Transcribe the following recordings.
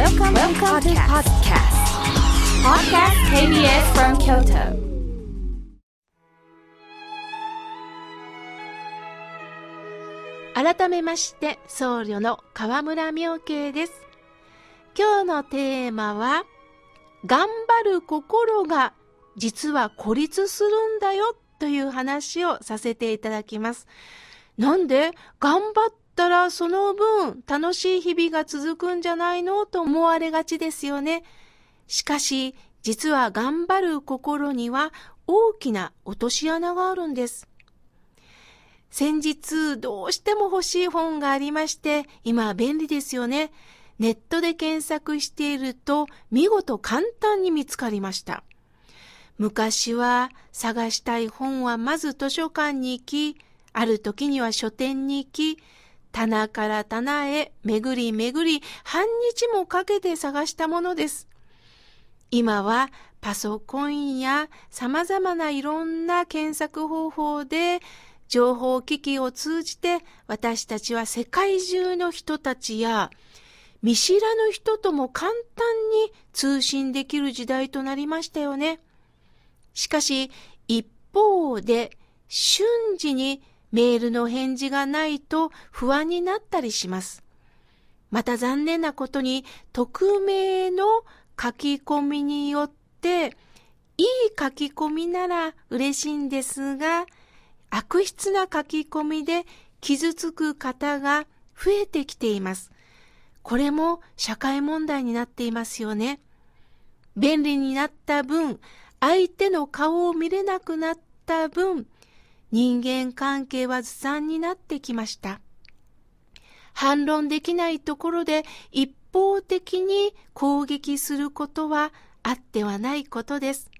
Welcome, Welcome to podcast. Podcast KBS from Kyoto. 改めまして僧侶の河村明慶です今日のテーマは頑張る心が実は孤立するんだよという話をさせていただきますなんで頑張ったらその分楽しい日々が続くんじゃないのと思われがちですよねしかし実は頑張る心には大きな落とし穴があるんです先日どうしても欲しい本がありまして、今は便利ですよね。ネットで検索していると見事簡単に見つかりました。昔は探したい本はまず図書館に行き、ある時には書店に行き、棚から棚へ巡り巡り半日もかけて探したものです。今はパソコンや様々ないろんな検索方法で情報機器を通じて私たちは世界中の人たちや見知らぬ人とも簡単に通信できる時代となりましたよね。しかし一方で瞬時にメールの返事がないと不安になったりします。また残念なことに匿名の書き込みによっていい書き込みなら嬉しいんですが悪質な書き込みで傷つく方が増えてきています。これも社会問題になっていますよね。便利になった分、相手の顔を見れなくなった分、人間関係はずさんになってきました。反論できないところで一方的に攻撃することはあってはないことです。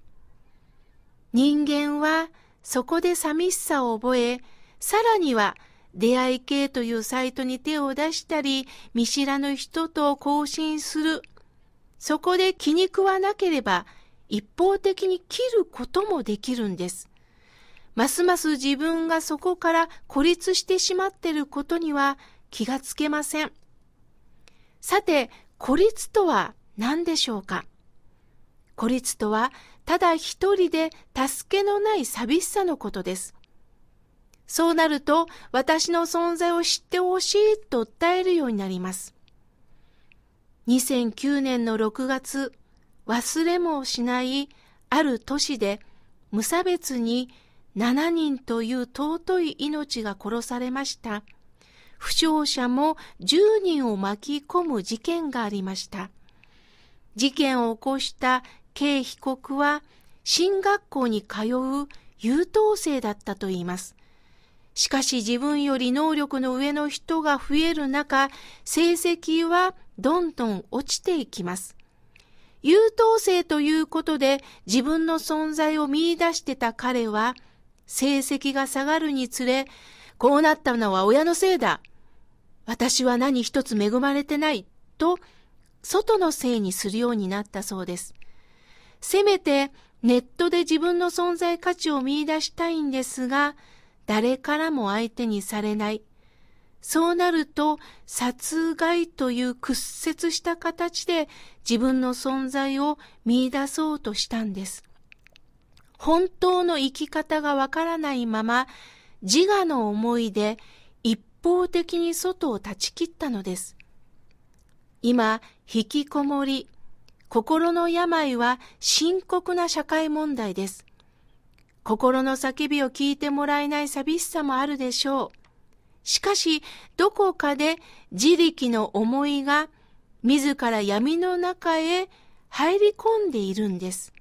人間はそこで寂しさを覚え、さらには出会い系というサイトに手を出したり、見知らぬ人と交信する。そこで気に食わなければ、一方的に切ることもできるんです。ますます自分がそこから孤立してしまっていることには気がつけません。さて、孤立とは何でしょうか？孤立とはただ一人で助けのない寂しさのことです。そうなると、私の存在を知ってほしいと訴えるようになります。2009年の6月、忘れもしないある都市で無差別に7人という尊い命が殺されました。負傷者も10人を巻き込む事件がありました。事件を起こした K 被告は進学校に通う優等生だったといいます。しかし自分より能力の上の人が増える中、成績はどんどん落ちていきます。優等生ということで自分の存在を見出してた彼は、成績が下がるにつれ、こうなったのは親のせいだ。私は何一つ恵まれてない。と、外のせいにするようになったそうです。せめてネットで自分の存在価値を見出したいんですが、誰からも相手にされない。そうなると、殺害という屈折した形で自分の存在を見出そうとしたんです。本当の生き方がわからないまま、自我の思いで一方的に外を断ち切ったのです。今、引きこもり、心の病は深刻な社会問題です。心の叫びを聞いてもらえない寂しさもあるでしょう。しかし、どこかで自力の思いが自ら闇の中へ入り込んでいるんです。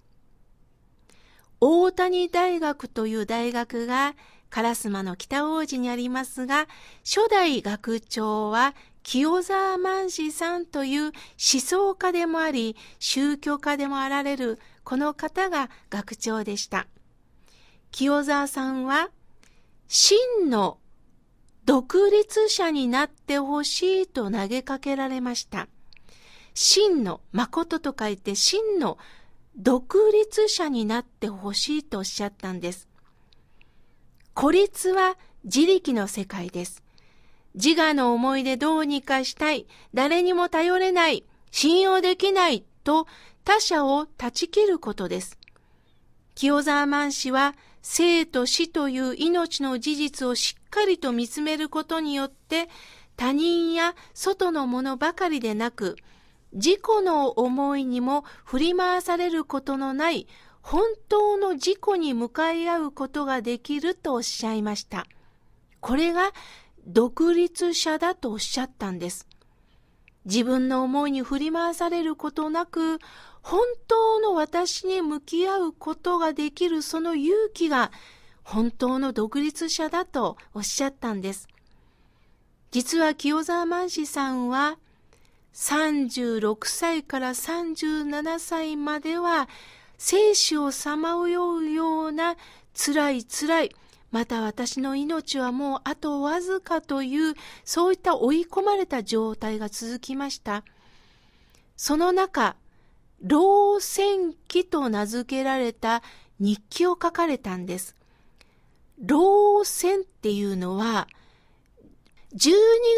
大谷大学という大学が烏丸の北王子にありますが、初代学長は清沢万志さんという思想家でもあり、宗教家でもあられるこの方が学長でした。清沢さんは、真の独立者になってほしいと投げかけられました。真の、誠と書いて真の独立者になってほしいとおっしゃったんです。孤立は自力の世界です。自我の思いでどうにかしたい、誰にも頼れない、信用できないと他者を断ち切ることです。清沢万氏は生と死という命の事実をしっかりと見つめることによって他人や外のものばかりでなく自己の思いにも振り回されることのない本当の自己に向かい合うことができるとおっしゃいました。これが独立者だとおっしゃったんです。自分の思いに振り回されることなく、本当の私に向き合うことができるその勇気が本当の独立者だとおっしゃったんです。実は清沢万志さんは36歳から37歳までは生死をさまようような辛い辛い、また私の命はもうあとわずかという、そういった追い込まれた状態が続きました。その中、老戦記と名付けられた日記を書かれたんです。老戦っていうのは、12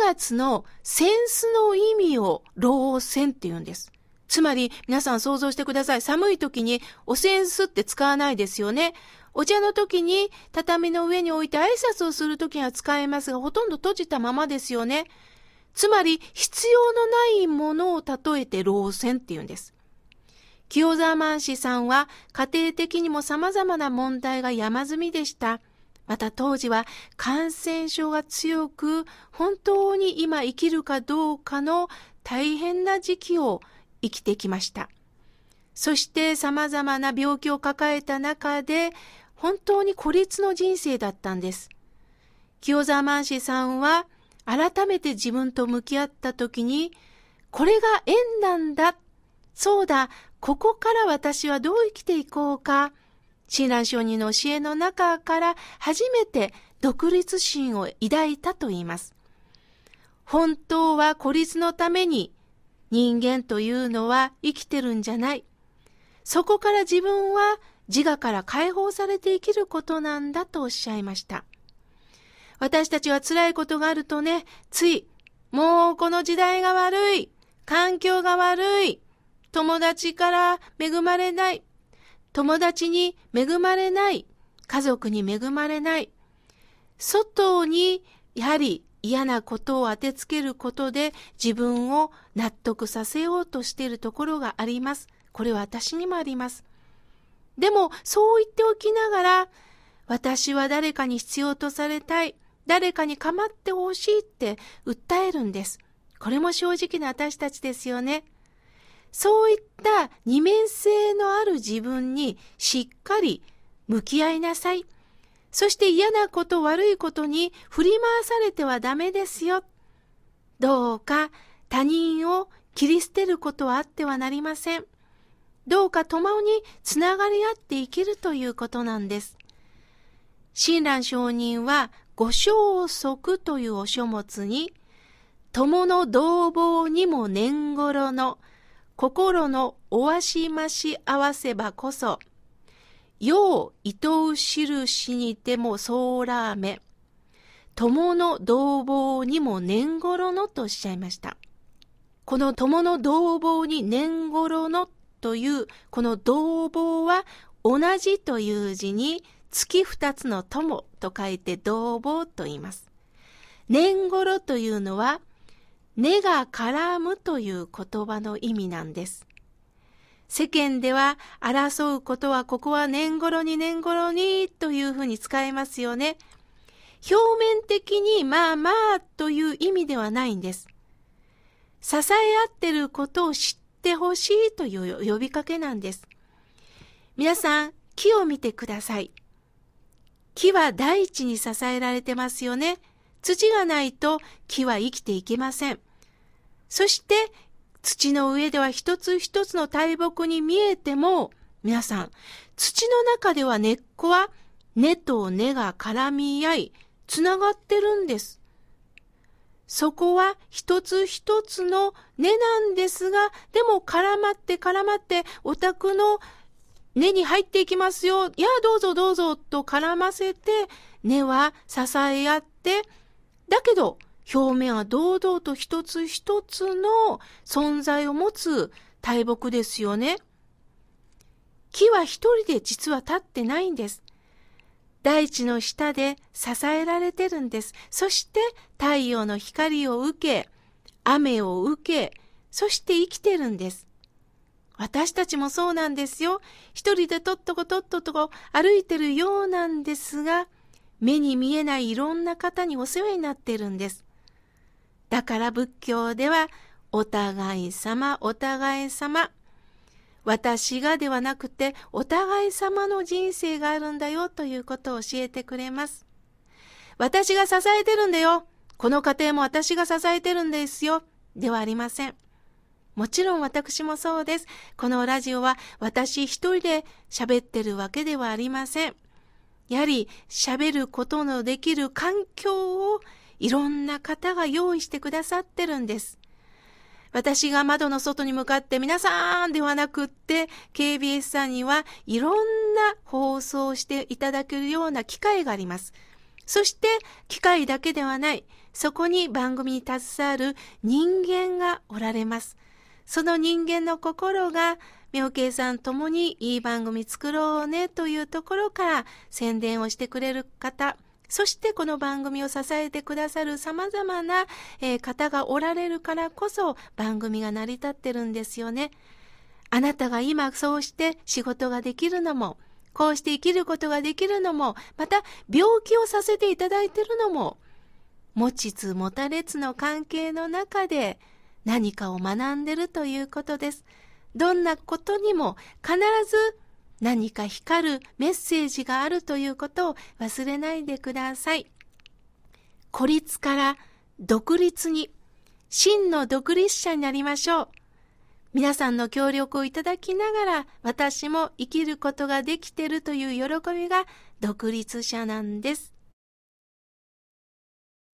月の扇子の意味を老戦って言うんです。つまり、皆さん想像してください。寒い時にお扇子って使わないですよね。お茶の時に畳の上に置いて挨拶をする時には使えますが、ほとんど閉じたままですよね。つまり、必要のないものを例えて老線って言うんです。清沢万氏さんは家庭的にも様々な問題が山積みでした。また当時は感染症が強く、本当に今生きるかどうかの大変な時期を生きてきました。そして様々な病気を抱えた中で、本当に孤立の人生だったんです。清沢万氏さんは、改めて自分と向き合った時に、これが縁なんだ。そうだ、ここから私はどう生きていこうか。親鸞上人の教えの中から初めて独立心を抱いたと言います。本当は孤立のために人間というのは生きてるんじゃない。そこから自分は自我から解放されて生きることなんだとおっしゃいました。私たちは辛いことがあるとね、つい、もうこの時代が悪い、環境が悪い、友達から恵まれない、友達に恵まれない、家族に恵まれない、外にやはり嫌なことを当てつけることで自分を納得させようとしているところがあります。これは私にもあります。でも、そう言っておきながら、私は誰かに必要とされたい、誰かに構ってほしいって訴えるんです。これも正直な私たちですよね。そういった二面性のある自分にしっかり向き合いなさい。そして嫌なこと、悪いことに振り回されてはダメですよ。どうか他人を切り捨てることはあってはなりません。どうか共につながり合って生きるということなんです。親鸞上人は、五章則というお書物に、友の同房にも年頃の心のおわしまし合わせばこそ、よう糸う印にてもそうらめ、友の同房にも年頃のとおっしゃいました。この友の同房に年頃のというこの同房は同じという字に月二つの友と書いて同房と言います。年頃というのは根が絡むという言葉の意味なんです。世間では争うことはここは年頃に年頃にというふうに使えますよね。表面的にまあまあという意味ではないんです。支え合ってることを知ってほしいという呼びかけなんです。皆さん、木を見てください。木は大地に支えられてますよね。土がないと木は生きていけません。そして土の上では一つ一つの大木に見えても、皆さん、土の中では根っこは根と根が絡み合い、つながってるんです。そこは一つ一つの根なんですが、でも絡まって絡まってお宅の根に入っていきますよ。いや、どうぞどうぞと絡ませて、根は支え合って、だけど表面は堂々と一つ一つの存在を持つ大木ですよね。木は一人で実は立ってないんです。大地の下で支えられてるんです。そして太陽の光を受け、雨を受け、そして生きてるんです。私たちもそうなんですよ。一人でとっとことっととこ歩いてるようなんですが、目に見えないいろんな方にお世話になってるんです。だから仏教では、お互い様、お互い様。私がではなくて、お互い様の人生があるんだよということを教えてくれます。私が支えてるんだよ。この家庭も私が支えてるんですよ。ではありません。もちろん私もそうです。このラジオは私一人で喋ってるわけではありません。やはり喋ることのできる環境をいろんな方が用意してくださってるんです。私が窓の外に向かって皆さんではなくって KBS さんにはいろんな放送をしていただけるような機会があります。そして機会だけではない。そこに番組に携わる人間がおられます。その人間の心が妙慶さんともにいい番組作ろうねというところから宣伝をしてくれる方、そしてこの番組を支えてくださる様々な、えー、方がおられるからこそ番組が成り立ってるんですよね。あなたが今そうして仕事ができるのも、こうして生きることができるのも、また病気をさせていただいているのも、持ちつ持たれつの関係の中で何かを学んでるということです。どんなことにも必ず何か光るメッセージがあるということを忘れないでください。孤立から独立に、真の独立者になりましょう。皆さんの協力をいただきながら私も生きることができているという喜びが独立者なんです。